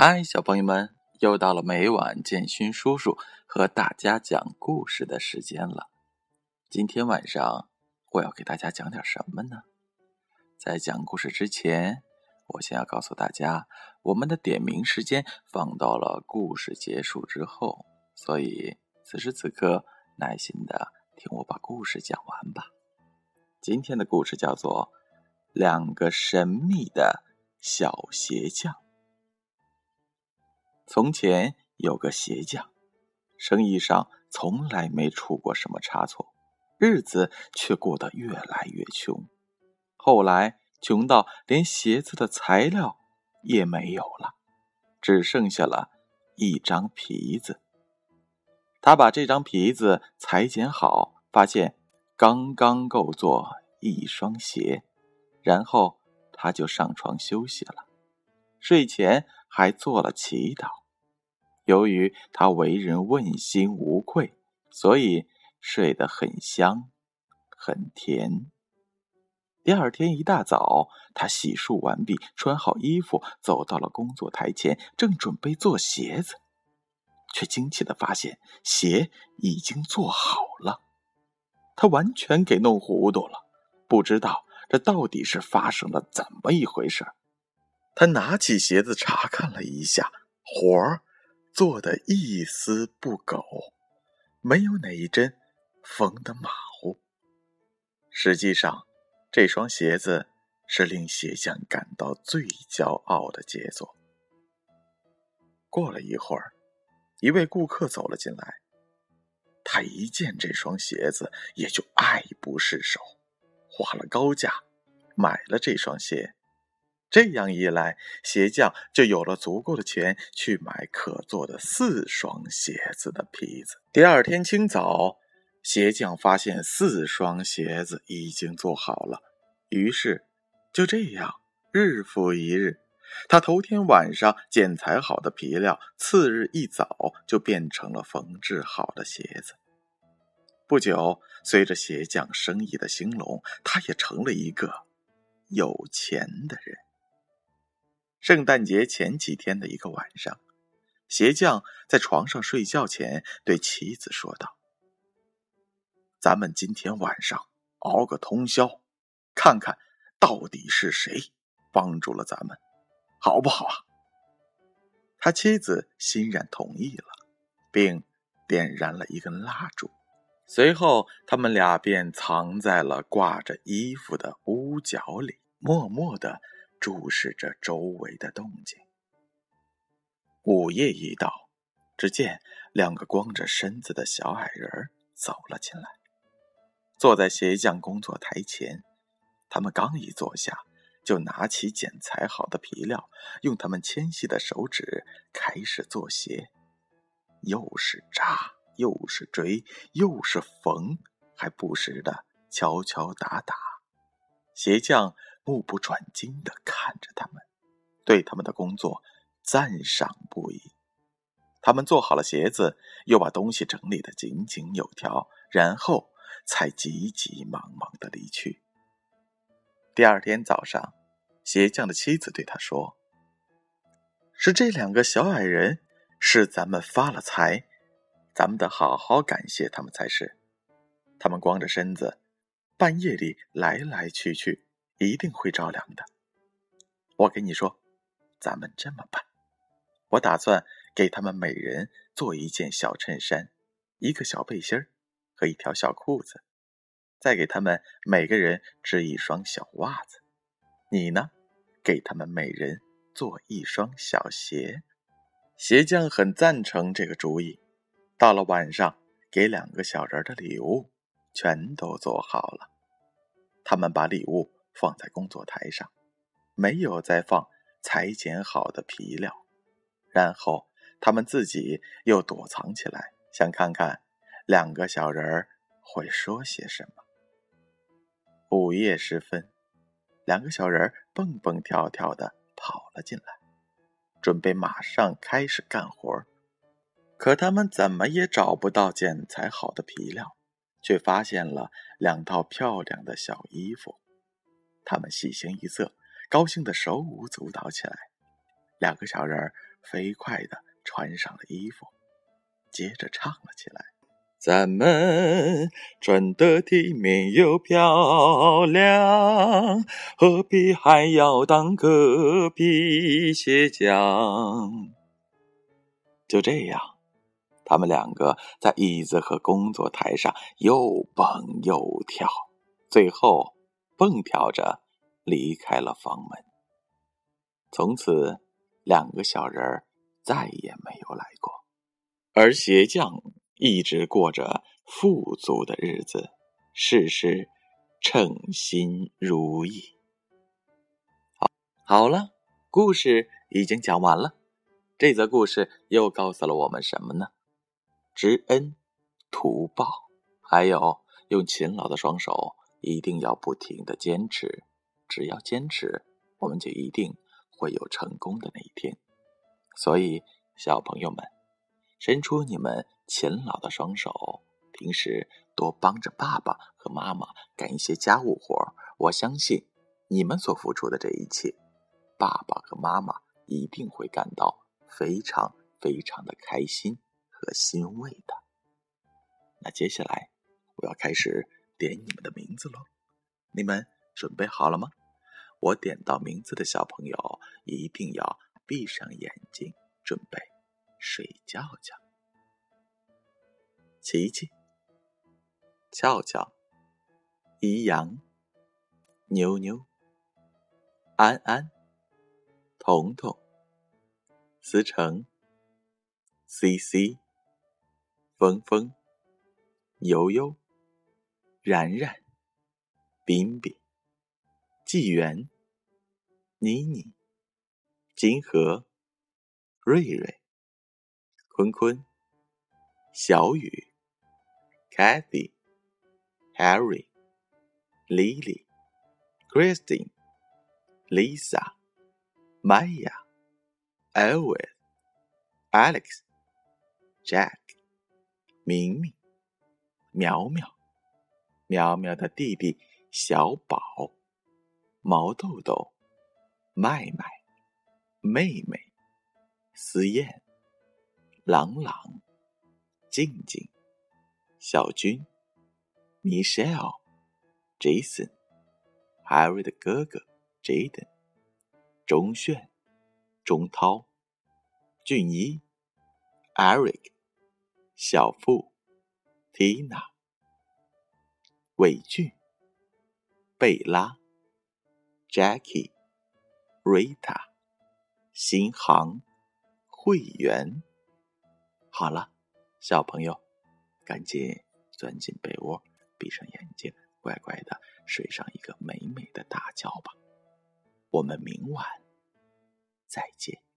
嗨，小朋友们，又到了每晚建勋叔叔和大家讲故事的时间了。今天晚上我要给大家讲点什么呢？在讲故事之前，我先要告诉大家，我们的点名时间放到了故事结束之后，所以此时此刻耐心的听我把故事讲完吧。今天的故事叫做《两个神秘的小鞋匠》。从前有个鞋匠，生意上从来没出过什么差错，日子却过得越来越穷。后来穷到连鞋子的材料也没有了，只剩下了一张皮子。他把这张皮子裁剪好，发现刚刚够做一双鞋，然后他就上床休息了。睡前还做了祈祷。由于他为人问心无愧，所以睡得很香，很甜。第二天一大早，他洗漱完毕，穿好衣服，走到了工作台前，正准备做鞋子，却惊奇的发现鞋已经做好了。他完全给弄糊涂了，不知道这到底是发生了怎么一回事。他拿起鞋子查看了一下，活儿。做的一丝不苟，没有哪一针缝的马虎。实际上，这双鞋子是令鞋匠感到最骄傲的杰作。过了一会儿，一位顾客走了进来，他一见这双鞋子，也就爱不释手，花了高价买了这双鞋。这样一来，鞋匠就有了足够的钱去买可做的四双鞋子的皮子。第二天清早，鞋匠发现四双鞋子已经做好了，于是就这样日复一日，他头天晚上剪裁好的皮料，次日一早就变成了缝制好的鞋子。不久，随着鞋匠生意的兴隆，他也成了一个有钱的人。圣诞节前几天的一个晚上，鞋匠在床上睡觉前对妻子说道：“咱们今天晚上熬个通宵，看看到底是谁帮助了咱们，好不好啊？”他妻子欣然同意了，并点燃了一根蜡烛。随后，他们俩便藏在了挂着衣服的屋角里，默默的。注视着周围的动静。午夜一到，只见两个光着身子的小矮人走了进来，坐在鞋匠工作台前。他们刚一坐下，就拿起剪裁好的皮料，用他们纤细的手指开始做鞋，又是扎，又是锥，又是缝，还不时的敲敲打打。鞋匠。目不转睛的看着他们，对他们的工作赞赏不已。他们做好了鞋子，又把东西整理的井井有条，然后才急急忙忙的离去。第二天早上，鞋匠的妻子对他说：“是这两个小矮人使咱们发了财，咱们得好好感谢他们才是。他们光着身子，半夜里来来去去。”一定会着凉的。我跟你说，咱们这么办，我打算给他们每人做一件小衬衫、一个小背心和一条小裤子，再给他们每个人织一双小袜子。你呢，给他们每人做一双小鞋。鞋匠很赞成这个主意。到了晚上，给两个小人的礼物全都做好了。他们把礼物。放在工作台上，没有再放裁剪好的皮料。然后他们自己又躲藏起来，想看看两个小人儿会说些什么。午夜时分，两个小人儿蹦蹦跳跳的跑了进来，准备马上开始干活。可他们怎么也找不到剪裁好的皮料，却发现了两套漂亮的小衣服。他们喜形于色，高兴的手舞足蹈起来。两个小人飞快的穿上了衣服，接着唱了起来：“咱们穿得体面又漂亮，何必还要当个皮鞋匠？”就这样，他们两个在椅子和工作台上又蹦又跳，最后蹦跳着离开了房门。从此，两个小人儿再也没有来过，而鞋匠一直过着富足的日子，事事称心如意。好，好了，故事已经讲完了。这则故事又告诉了我们什么呢？知恩图报，还有用勤劳的双手，一定要不停的坚持。只要坚持，我们就一定会有成功的那一天。所以，小朋友们，伸出你们勤劳的双手，平时多帮着爸爸和妈妈干一些家务活儿我相信，你们所付出的这一切，爸爸和妈妈一定会感到。非常非常的开心和欣慰的。那接下来我要开始点你们的名字喽，你们准备好了吗？我点到名字的小朋友一定要闭上眼睛，准备睡觉觉。琪琪、俏俏、怡阳、妞妞、安安、彤彤。思成、C C、峰峰、悠悠、然然、彬彬、纪元、妮妮、金河、瑞瑞、坤坤、小雨、Cathy、Harry、Lily、Christine、Lisa、Maya、Elvis、Alex、Jack、明明、苗苗、苗苗的弟弟小宝、毛豆豆、麦麦、妹妹、思燕、朗朗、静静、小军、Michelle、Jason、Harry 的哥哥 Jaden、钟炫、钟涛。俊一、Eric、小富、Tina、伟俊、贝拉、Jackie、Rita、新航、会员。好了，小朋友，赶紧钻进被窝，闭上眼睛，乖乖的睡上一个美美的大觉吧。我们明晚再见。